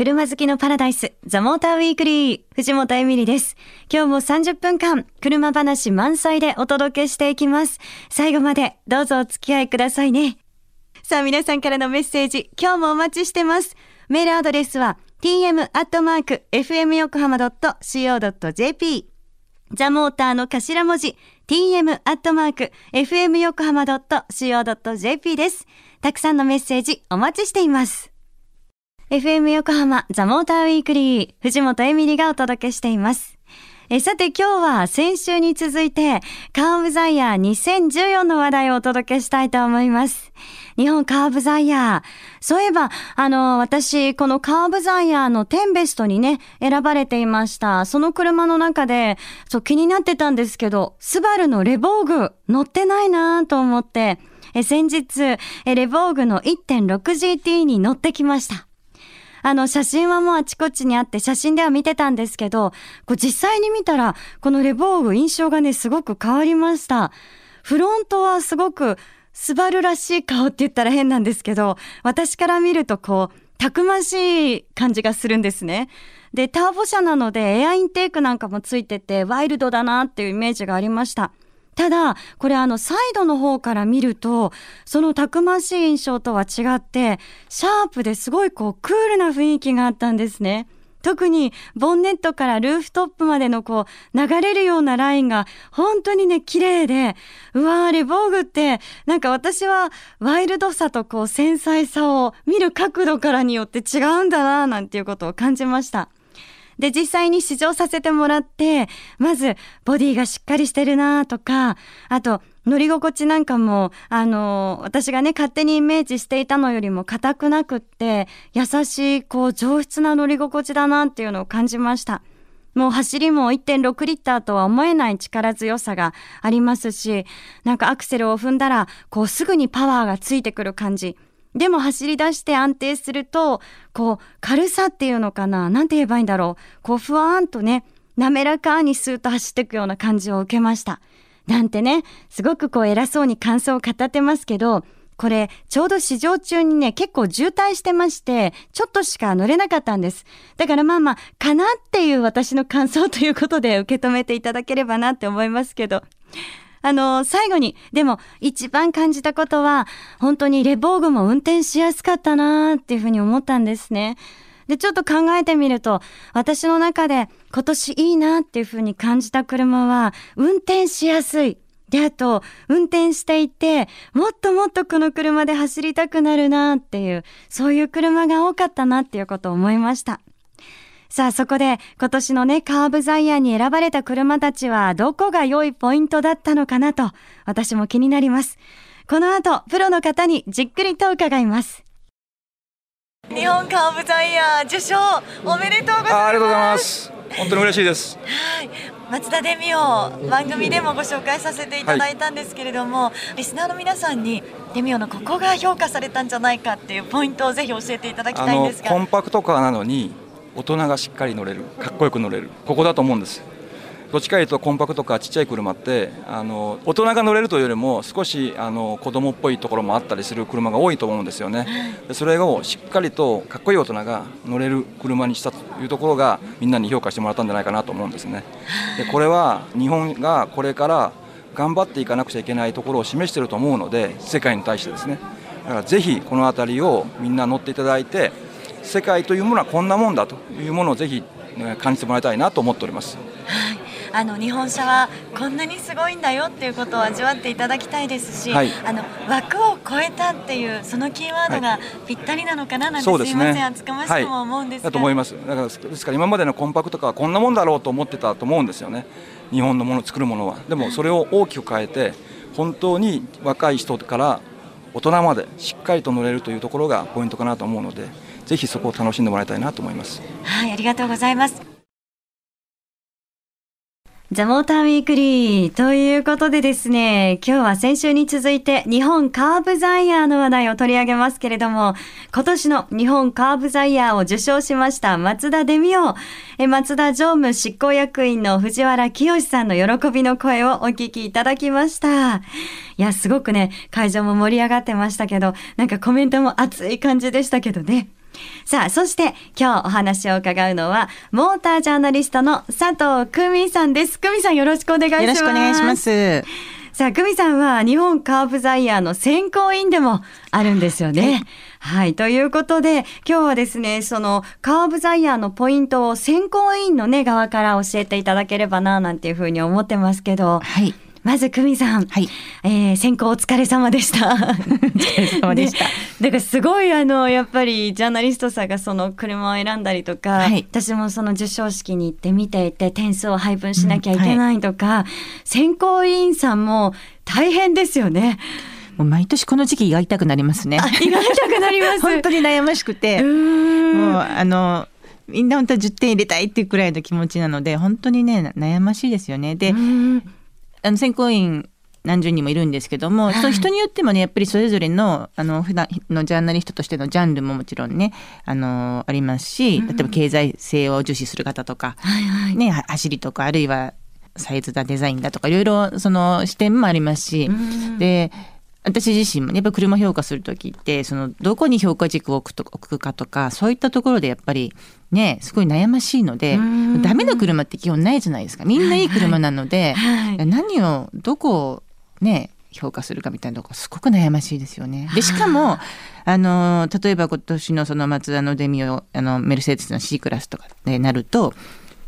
車好きのパラダイス、ザ・モーターウィークリー、藤本エミリです。今日も30分間、車話満載でお届けしていきます。最後までどうぞお付き合いくださいね。さあ、皆さんからのメッセージ、今日もお待ちしてます。メールアドレスは、tm.fmyokohama.co.jp ザ・モーターの頭文字、tm.fmyokohama.co.jp です。たくさんのメッセージお待ちしています。FM 横浜ザ・モーターウィークリー藤本エミリがお届けしています。えさて今日は先週に続いてカーブザイヤー2014の話題をお届けしたいと思います。日本カーブザイヤー。そういえば、あの、私、このカーブザイヤーのテンベストにね、選ばれていました。その車の中で、そう、気になってたんですけど、スバルのレボーグ乗ってないなぁと思って、え先日え、レボーグの 1.6GT に乗ってきました。あの、写真はもうあちこちにあって、写真では見てたんですけど、こう実際に見たら、このレボーグ印象がね、すごく変わりました。フロントはすごく、スバルらしい顔って言ったら変なんですけど、私から見るとこう、たくましい感じがするんですね。で、ターボ車なのでエアインテークなんかもついてて、ワイルドだなっていうイメージがありました。ただ、これあの、サイドの方から見ると、そのたくましい印象とは違って、シャープですごいこう、クールな雰囲気があったんですね。特にボンネットからルーフトップまでのこう流れるようなラインが本当にね綺麗でうわーレボーグってなんか私はワイルドさとこう繊細さを見る角度からによって違うんだななんていうことを感じました。で、実際に試乗させてもらって、まず、ボディがしっかりしてるなとか、あと、乗り心地なんかも、あの、私がね、勝手にイメージしていたのよりも硬くなくって、優しい、こう、上質な乗り心地だなっていうのを感じました。もう走りも1.6リッターとは思えない力強さがありますし、なんかアクセルを踏んだら、こうすぐにパワーがついてくる感じ。でも走り出して安定すると、こう、軽さっていうのかな？なんて言えばいいんだろう？こう、ふわーんとね、滑らかにスーッと走っていくような感じを受けました。なんてね、すごくこう偉そうに感想を語ってますけど、これ、ちょうど試乗中にね、結構渋滞してまして、ちょっとしか乗れなかったんです。だからまあまあ、かなっていう私の感想ということで受け止めていただければなって思いますけど。あの、最後に、でも一番感じたことは、本当にレボーグも運転しやすかったなーっていうふうに思ったんですね。で、ちょっと考えてみると、私の中で今年いいなっていうふうに感じた車は、運転しやすい。で、あと、運転していて、もっともっとこの車で走りたくなるなっていう、そういう車が多かったなっていうことを思いました。さあそこで今年のね、カーブザイヤーに選ばれた車たちはどこが良いポイントだったのかなと私も気になります。この後、プロの方にじっくりと伺います。日本カーブザイヤー受賞おめでとうございます。ありがとうございます。本当に嬉しいです。はい。松田デミオ番組でもご紹介させていただいたんですけれども、はい、リスナーの皆さんにデミオのここが評価されたんじゃないかっていうポイントをぜひ教えていただきたいんですがコンパクトカーなのに大人がしっかり乗れるかっこよく乗れる。ここだと思うんです。どっちかというとコンパクトカーちっちゃい車ってあの大人が乗れるというよりも少しあの子供っぽいところもあったりする車が多いと思うんですよね。でそれをしっかりとかっこいい大人が乗れる車にしたというところがみんなに評価してもらったんじゃないかなと思うんですね。でこれは日本がこれから頑張っていかなくちゃいけないところを示していると思うので世界に対してですね。だからぜひこの辺りをみんな乗っていただいて世界というものはこんなもんだというものをぜひ感じてもらいたいなと思っております。はい。あの日本車はこんなにすごいんだよっていうことを味わっていただきたいですし、はい、あの枠を超えたっていうそのキーワードがぴったりなのかななんて、はい、すみません、厚かましくも思うんですが、だと思います。だからですから今までのコンパクトカーはこんなもんだろうと思ってたと思うんですよね。日本のもの作るものは。でもそれを大きく変えて本当に若い人から大人までしっかりと乗れるというところがポイントかなと思うのでぜひそこを楽しんでもらいたいなと思いますはいありがとうございますザ・モーターウィークリーということでですね、今日は先週に続いて日本カーブザイヤーの話題を取り上げますけれども、今年の日本カーブザイヤーを受賞しました松田デミオ、え松田常務執行役員の藤原清さんの喜びの声をお聞きいただきました。いや、すごくね、会場も盛り上がってましたけど、なんかコメントも熱い感じでしたけどね。さあ、そして今日お話を伺うのは、モータージャーナリストの佐藤久美さんです。久美さんよろしくお願いします。よろしくお願いします。さあ、久美さんは日本カーブザイヤーの選考委員でもあるんですよね。はい。ということで、今日はですね、そのカーブザイヤーのポイントを選考委員のね、側から教えていただければな、なんていうふうに思ってますけど。はい。まず久美さん、はい、えー、選考お疲れ様でした。お疲れ様でした。だからすごいあのやっぱりジャーナリストさんがその車を選んだりとか、はい、私もその授賞式に行って見ていて点数を配分しなきゃいけないとか、うんはい、選考委員さんも大変ですよね。もう毎年この時期胃が痛くなりますね。胃が痛くなります。本当に悩ましくて、もうあのみんな本当は10点入れたいっていうくらいの気持ちなので本当にね悩ましいですよね。で。あの選考員何十人もいるんですけども、はい、その人によってもねやっぱりそれぞれのあの普段のジャーナリストとしてのジャンルももちろんねあのありますし、例えば経済性を重視する方とか、はいはい、ね、走りとかあるいはサイズだデザインだとかいろいろその視点もありますし、で私自身もねやっぱ車評価する時ってそのどこに評価軸を置くと置くかとかそういったところでやっぱりねすごい悩ましいのでダメな車って基本ないじゃないですか。みんないい車なので、はい。はい、何をどこをね評価するかみたいなとこすごく悩ましいですよね。でしかもあの例えば今年のそのマツダのデミオあのメルセデスの C クラスとかでなると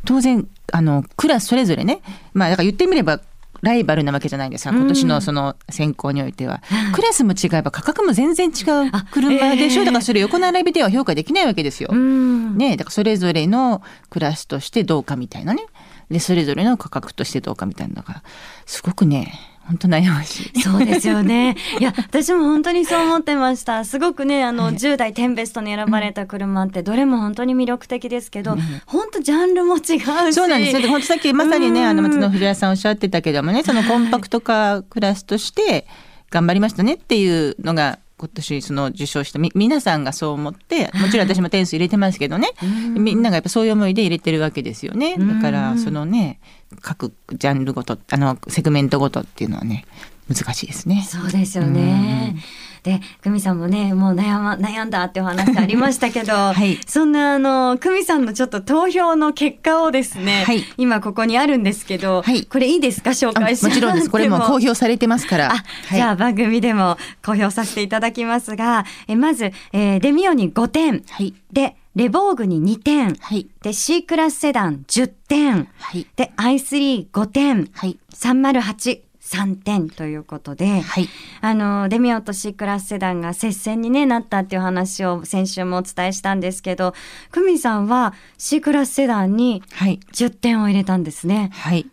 当然あのクラスそれぞれねまあだから言ってみればライバルなわけじゃないですか今年のその選考においては、うん、クラスも違えば価格も全然違う。車でしょ、えー、だからそれ横並びでは評価できないわけですよ。うん、ねだからそれぞれのクラスとしてどうかみたいなね。でそれぞれの価格としてどうかみたいなのがすごくね本当悩ましい。そうですよね。いや、私も本当にそう思ってました。すごくね、あの、はい、10代テンベストに選ばれた車って、どれも本当に魅力的ですけど、うん、本当ジャンルも違うし。そうなんですよ。本当さっきまさにね、あの、松野古谷さんおっしゃってたけどもね、そのコンパクトカークラスとして頑張りましたねっていうのが、今年その受賞したみ皆さんがそう思ってもちろん私も点数入れてますけどね、みんながやっぱそういう思いで入れてるわけですよね。だからそのね各ジャンルごとあのセグメントごとっていうのはね難しいですね。そうですよね。で、久美さんもね、もう悩ま、悩んだってお話ありましたけど、はい、そんなあの、久美さんのちょっと投票の結果をですね、はい、今ここにあるんですけど、はい、これいいですか？紹介してもちろんです。これも公表されてますから。あ、じゃあ番組でも公表させていただきますが、えまず、えー、デミオに5点。はい、で、レボーグに2点。はい。で、C クラスセダン10点。はい。で、i35 点。はい。308。3点ということで、はい、あのデミオと C クラスセダンが接戦に、ね、なったっていう話を先週もお伝えしたんですけど久美さんは C クラスセダンに10点を入れたんですね。はい、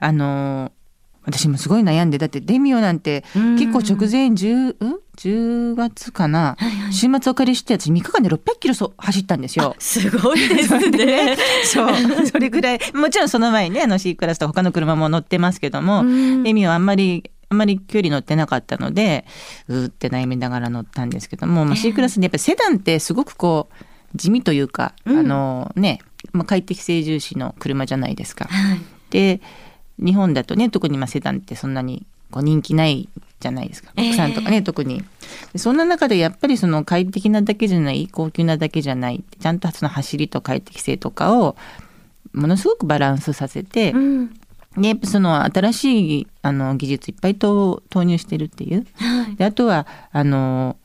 あの私もすごい悩んでだってデミオなんて結構直前 10, 10月かな、はいはい、週末お借りして私3日間で600キロ走ったんですよ。すごいですね。そうそれぐらい。もちろんその前にねあの C クラスと他の車も乗ってますけどもデミオはあんまりあんまり距離乗ってなかったのでうーって悩みながら乗ったんですけども、まあ、C クラスでやっぱりセダンってすごくこう地味というか、うん、あのね、まあ、快適性重視の車じゃないですか。はい、で日本だとね特にまあセダンってそんなにこう人気ないじゃないですか。国産とかね、えー、特に。そんな中でやっぱりその快適なだけじゃない高級なだけじゃないちゃんとその走りと快適性とかをものすごくバランスさせて、うん、でその新しいあの技術いっぱいと投入してるっていう、はい、であとはあの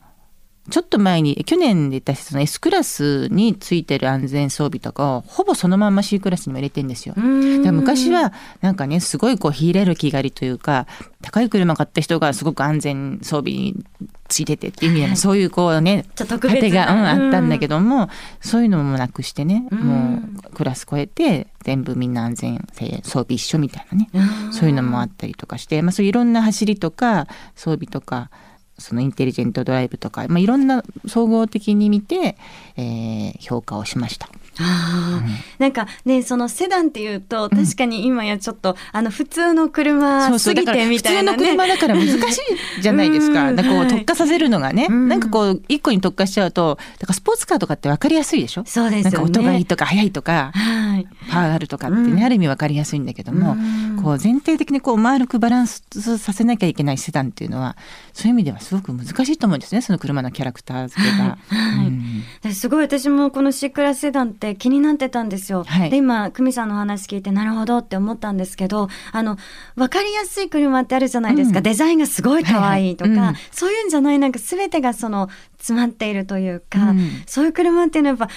ちょっと前に去年で出したその S クラスについてる安全装備とかをほぼそのまま C クラスにも入れてんですよ。昔はなんかねすごいこう火入れる気狩りというか高い車買った人がすごく安全装備についててっていう意味で、はい、そういうこうね特別が、うん、あったんだけどもそういうのもなくしてねもうクラス超えて全部みんな安全性装備一緒みたいなね。そういうのもあったりとかして、まあ、そういういろんな走りとか装備とかそのインテリジェントドライブとか、まあ、いろんな総合的に見て、えー、評価をしました。あうん、なんかねそのセダンっていうと確かに今やちょっと、うん、あの普通の車すぎてみたいな、ね、普通の車だから難しいじゃないですか。うん、だこう特化させるのがね、うん、なんかこう一個に特化しちゃうとだからスポーツカーとかって分かりやすいでしょ？そうです、ね、なんか音がいいとか速いとか、はい、パワーがあるとかってね、うん。ある意味わかりやすいんだけども、うん。こう全体的にこう丸くバランスさせなきゃいけないセダンっていうのはそういう意味ではすごく難しいと思うんですねその車のキャラクター付けが。はい。すごい。私もこの C クラスセダンって気になってたんですよ。はい。で今久美さんのお話聞いてなるほどって思ったんですけどあの分かりやすい車ってあるじゃないですか、うん。デザインがすごい可愛いとか、はいはい。うん。そういうんじゃないなんか全てがその詰まっているというか、うん。そういう車っていうのはやっぱ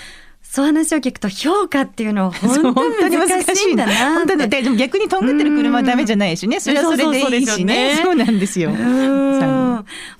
そう話を聞くと評価っていうのは本当に難しいんだな本当にででも逆にとんがってる車はダメじゃないしね。それはそれでいいしね。そうなんですよ。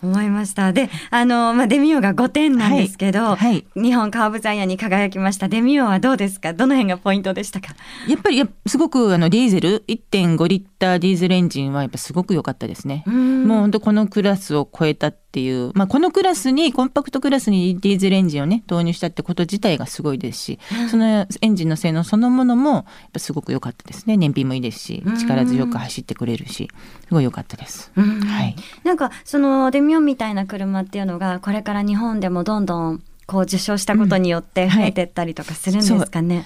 思いました。で、あの、まあ、デミオが5点なんですけど、はい。はい。日本カーブザイヤーに輝きました。デミオはどうですか？どの辺がポイントでしたか？やっぱりやすごくあのディーゼル1.5リッターディーゼルエンジンはやっぱすごく良かったですね。もうも本当このクラスを超えたっていう、まあ、このクラスにコンパクトクラスにディーゼルエンジンをね導入したってこと自体がすごいですし、そのエンジンの性能そのものもやっぱすごく良かったですね。燃費もいいですしうん。力強く走ってくれるしすごい良かったです。うん。はい。なんか、そのデミオみたいな車っていうのが、これから日本でもどんどん、こう受賞したことによって増えてったりとかするんですかね。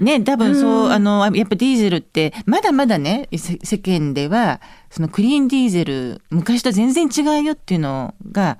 ね、多分そう、うん。あのやっぱディーゼルってまだまだねせ世間ではそのクリーンディーゼル昔と全然違うよっていうのが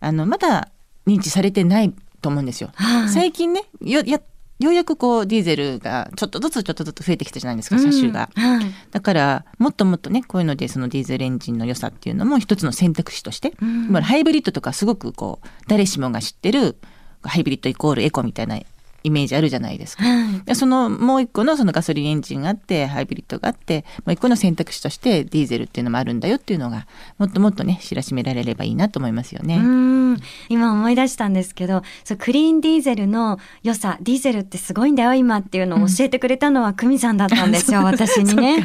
あのまだ認知されてないと思うんですよ。はい。最近ねよやようやくこうディーゼルがちょっとずつちょっとずつ増えてきたじゃないですか車種が。うんはい。だからもっともっとねこういうのでそのディーゼルエンジンの良さっていうのも一つの選択肢として、うん。まあハイブリッドとかすごくこう誰しもが知ってるハイブリッドイコールエコみたいなイメージあるじゃないですか。はい。でそのもう一個のそのガソリンエンジンがあってハイブリッドがあってもう一個の選択肢としてディーゼルっていうのもあるんだよっていうのがもっともっとね知らしめられればいいなと思いますよね。うん。今思い出したんですけどそうクリーンディーゼルの良さディーゼルってすごいんだよ今っていうのを教えてくれたのは久美さんだったんですよ、私にね。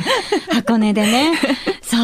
箱根でねそう。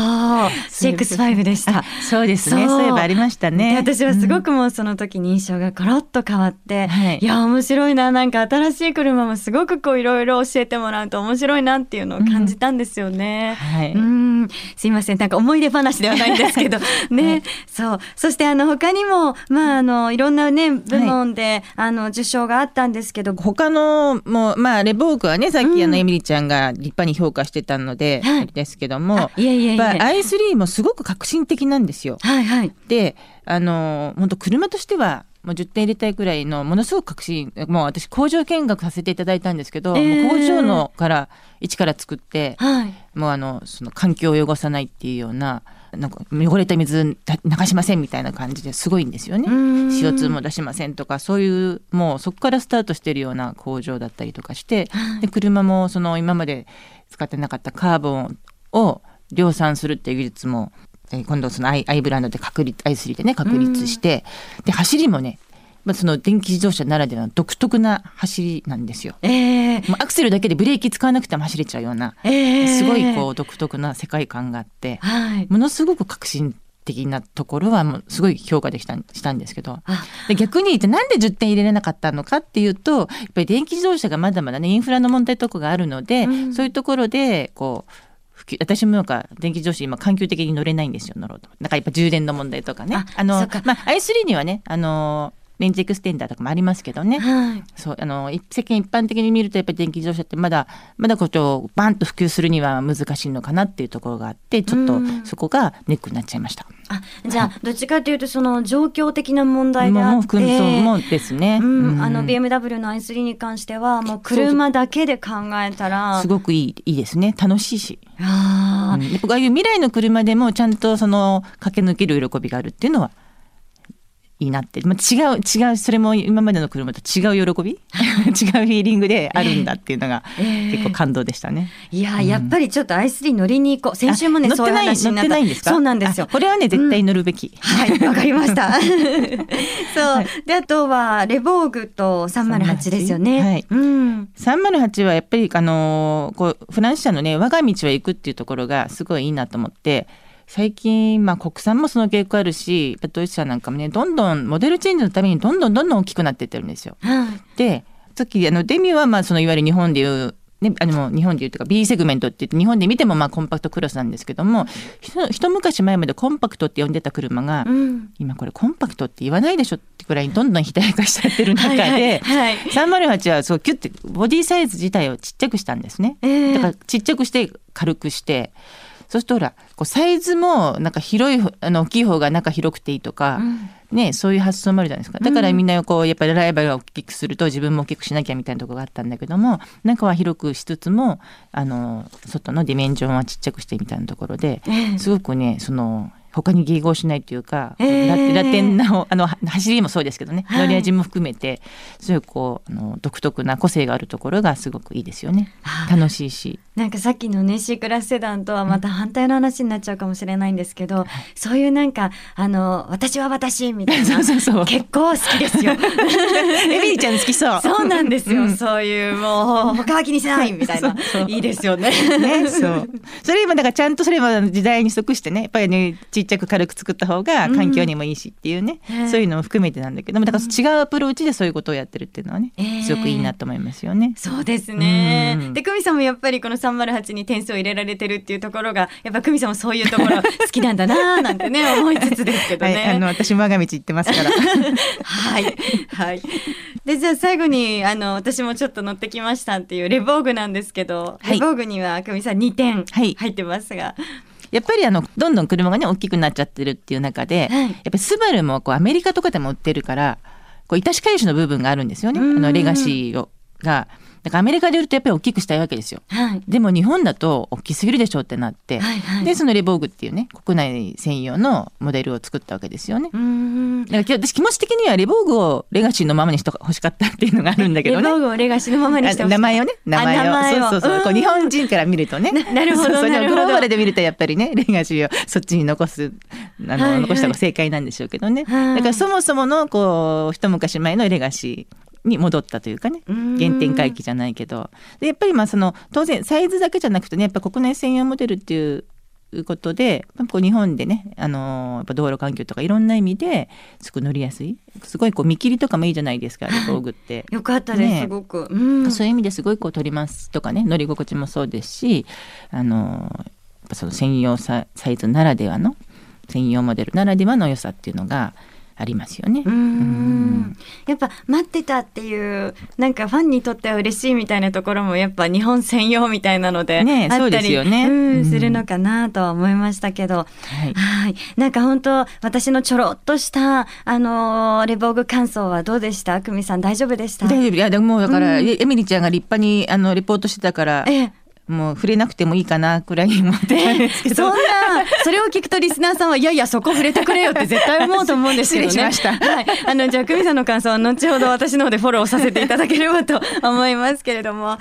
6-5でした。そうですね。そう。いえばありましたでね。私はすごくもうその時に印象がコロッと変わって、はい。いや面白いな。なんか新しい車もすごくこういろいろ教えてもらうと面白いなっていうのを感じたんですよね。はい。うん。すいません。なんか思い出話ではないんですけど。ね、はい。そう。そしてあの他にもまああのいろんなね部門で、あの受賞があったんですけど。他のもうまあレボークはねさっきあうん。のエミリちゃんが立派に評価してたので、はい。あれですけども。あいえいえっぱ i3 もすごく革新的なんですよ。はいはい。であの本当車としてはもう10点入れたいくらいのものすごく革新もう私工場見学させていただいたんですけど、えー。工場のから一から作ってはい。もうあのその環境を汚さないっていうようななんか汚れた水だ流しませんみたいな感じですごいんですよね。うん。CO2 も出しませんとかそういうもうそこからスタートしてるような工場だったりとかしてはい。で車もその今まで使ってなかったカーボンを量産するっていう技術もえー今度そのアイアイブランドで確立 i3 でね確立して、で走りもねまあその電気自動車ならではの独特な走りなんですよ。えー。もうアクセルだけでブレーキ使わなくても走れちゃうようなえー。すごいこう独特な世界観があってはい。ものすごく革新的なところはもうすごい評価できたしたんですけど。逆に言ってなんで10点入れれなかったのかっていうとやっぱり電気自動車がまだまだねインフラの問題とかがあるので、うん。そういうところでこう普及私もなんか電気自動車今環境的に乗れないんですよ乗ろうとなんかやっぱ充電の問題とかね。ああのまあ i3 にはねあのレンジエクステンダーとかもありますけどね、はい。そうあの一世間一般的に見るとやっぱり電気自動車ってまだまだこうバンと普及するには難しいのかなっていうところがあってちょっとうん。そこがネックになっちゃいました。あじゃあどっちかというとその状況的な問題であもうって含むそうもですね。うんうん。あの BMW の i3 に関してはもう車だけで考えたらすごくいいいいですね。楽しいし、あー。うん。ああいう未来の車でもちゃんとその駆け抜ける喜びがあるっていうのはいいなって、まあ、違う違うそれも今までの車と違う喜び？違うフィーリングであるんだっていうのが ええ結構感動でしたね。いややっぱりちょっと i3 乗りに行こう。先週もねそういうあ乗ってない話になった。乗ってないんですか？そうなんですよ。あこれはね絶対乗るべき、はい、わかりました。そう、で、あとは、レボーグと308ですよね。はい。うん。308はやっぱりあのーこうフランス車のね我が道は行くっていうところがすごいいいなと思って最近、まあ、国産もその傾向あるしドイツ車なんかもねどんどんモデルチェンジのためにどんどんどんどん大きくなってってるんですよ。はい。でさっきあのデミはまあそのいわゆる日本でいうね、あの日本でいうとか B セグメントって言って日本で見てもまあコンパクトクロスなんですけども一昔前までコンパクトって呼んでた車が、うん、今これコンパクトって言わないでしょってくらいにどんどん肥大化しちゃってる中ではい、はい、308はそうキュッてボディサイズ自体をちっちゃくしたんですね。えー、だからちっちゃくして軽くしてそうするとほらこうサイズもなんか広いあの大きい方が中広くていいとか、うん。ね、そういう発想もあるじゃないですか。だからみんなこうやっぱりライバルが大きくすると自分も大きくしなきゃみたいなところがあったんだけども中は広くしつつもあの外のディメンジョンはちっちゃくしてみたいなところですごくねその他に迎合しないというか、えー、ラテンなあの走りもそうですけどね、乗り味も含めてそういうこうあの独特な個性があるところがすごくいいですよね。楽しいし。なんかさっきのね C クラスセダンとはまた反対の話になっちゃうかもしれないんですけど、うん、そういうなんかあの私は私みたいな そうそうそう。結構好きですよ。エミリちゃん好きそう。そうなんですよ、うん、そういうもう他は気にしないみたいな。いいですよね。ねそう。それ今だからちゃんとそれも時代に即してねやっぱりねちっちゃく軽く作った方が環境にもいいしっていうね、うん、そういうのも含めてなんだけどもだから違うアプローチでそういうことをやってるっていうのはね、すごくいいなと思いますよね。そうですね、うん、で久美さんもやっぱりこの308に点数を入れられてるっていうところがやっぱ久美さんもそういうところ 好きなんだななんてね思いつつですけどね。はい、あの私も我が道行ってますから。はい。はい。でじゃあ最後にあの私もちょっと乗ってきましたっていうレボーグなんですけど、はい、レボーグには久美さん2点入ってますが。はいやっぱりあのどんどん車がね大きくなっちゃってるっていう中で、はい、やっぱりスバルもこうアメリカとかでも売ってるからこう致し返しの部分があるんですよね。あのレガシーをが。だからアメリカで売るとやっぱり大きくしたいわけですよ、はい、でも日本だと大きすぎるでしょってなって、はいはい、でそのレボーグっていうね国内専用のモデルを作ったわけですよね。だから私気持ち的にはレボーグをレガシーのままにしてほしかったっていうのがあるんだけどね。レボーグをレガシーのままにして名前をね名前を。そうそうそうこう日本人から見るとね。なるほどグローバルで見るとやっぱりねレガシーをそっちに残すあの、はいはい、残した方が正解なんでしょうけどね、はい、だからそもそものこう一昔前のレガシーに戻ったというかね原点回帰じゃないけど。でやっぱりまあその当然サイズだけじゃなくてねやっぱ国内専用モデルっていうことでこう日本でね、あのー、やっぱ道路環境とかいろんな意味ですごい乗りやすい。すごいこう見切りとかもいいじゃないですか道具って。よかったです、ね、すごく、うん、そういう意味ですごいこう取りますとかね乗り心地もそうですし、あのー、やっぱその専用サイズならではの専用モデルならではの良さっていうのがありますよね。うん。やっぱ待ってたっていうなんかファンにとっては嬉しいみたいなところもやっぱ日本専用みたいなので、ね、あったりよね、うん、するのかなとは思いましたけど、はい、はい。なんか本当私のちょろっとしたあのレボーグ感想はどうでした？久美さん大丈夫でした？大丈夫。いやでもだから、うん、エミリちゃんが立派にあのレポートしてたから、ええもう触れなくてもいいかなくらい思ってたんですけど、そんなそれを聞くとリスナーさんはいやいやそこ触れてくれよって絶対思うと思うんですけどね。はい、あのじゃあ久美さんの感想は後ほど私の方でフォローさせていただければと思いますけれども、は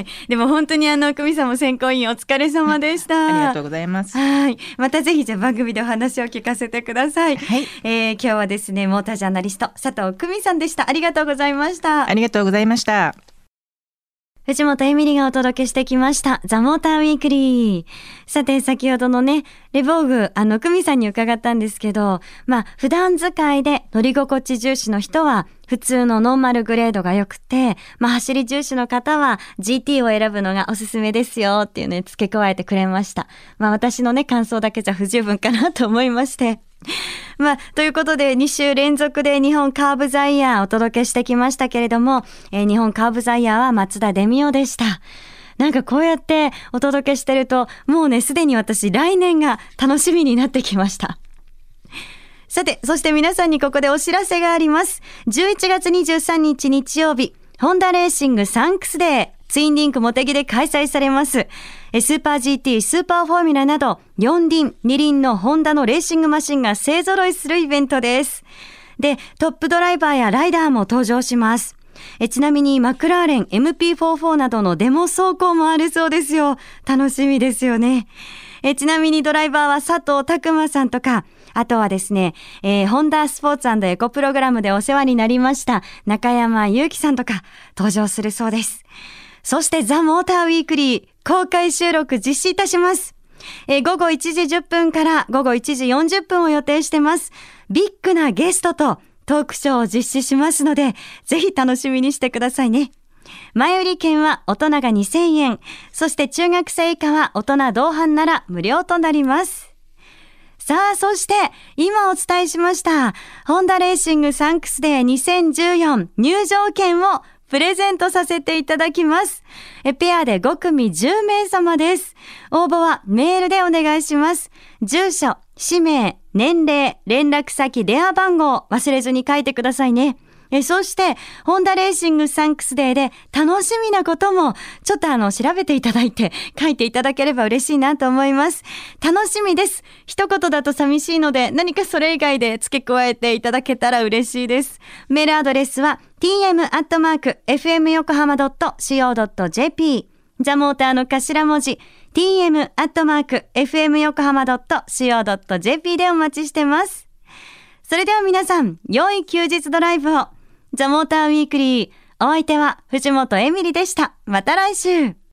い。でも本当にあの久美さんも選考委員お疲れ様でした。ありがとうございます。はい。またぜひじゃあ番組でお話を聞かせてください。はい。えー、今日はですねモータージャーナリスト佐藤久美さんでした。ありがとうございました。ありがとうございました。藤本エミリがお届けしてきました。ザ・モーター・ウィークリー。さて、先ほどのね、レボーグ、あの、クミさんに伺ったんですけど、まあ、普段使いで乗り心地重視の人は、普通のノーマルグレードが良くて、まあ、走り重視の方は GT を選ぶのがおすすめですよっていうね、付け加えてくれました。まあ、私のね、感想だけじゃ不十分かなと思いまして。まあ、ということで、2週連続で日本カーブザイヤーお届けしてきましたけれども、えー、日本カー・オブ・ザ・イヤーはマツダデミオでした。なんかこうやってお届けしてると、もうね、すでに私来年が楽しみになってきました。さて、そして皆さんにここでお知らせがあります。11月23日日曜日、ホンダレーシングサンクスデー、ツインリンクモテギで開催されます。スーパー GT、スーパーフォーミュラなど、4輪、2輪のホンダのレーシングマシンが勢揃いするイベントです。で、トップドライバーやライダーも登場します。えちなみにマクラーレン MP44 などのデモ走行もあるそうですよ。楽しみですよね。えちなみにドライバーは佐藤拓馬さんとか、あとはですね、えー、ホンダスポーツエコプログラムでお世話になりました中山祐希さんとか登場するそうです。そしてザ・モーターウィークリー公開収録実施いたします。えー、午後1時10分から午後1時40分を予定してます。ビッグなゲストとトークショーを実施しますので、ぜひ楽しみにしてくださいね。前売り券は大人が2000円。そして中学生以下は大人同伴なら無料となります。さあ、そして、今お伝えしました、ホンダレーシングサンクスデー2014入場券をプレゼントさせていただきます。えペアで5組10名様です。応募はメールでお願いします。住所、氏名、年齢、連絡先、電話番号忘れずに書いてくださいね。えそして、ホンダレーシングサンクスデーで楽しみなことも、ちょっとあの、調べていただいて、書いていただければ嬉しいなと思います。楽しみです。一言だと寂しいので、何かそれ以外で付け加えていただけたら嬉しいです。メールアドレスは、tm.fmyokohama.co.jp ザモーターの頭文字、tm.fmyokohama.co.jp でお待ちしてます。それでは皆さん、良い休日ドライブを。ザ・モーター・ウィークリー。お相手は藤本エミリでした。また来週。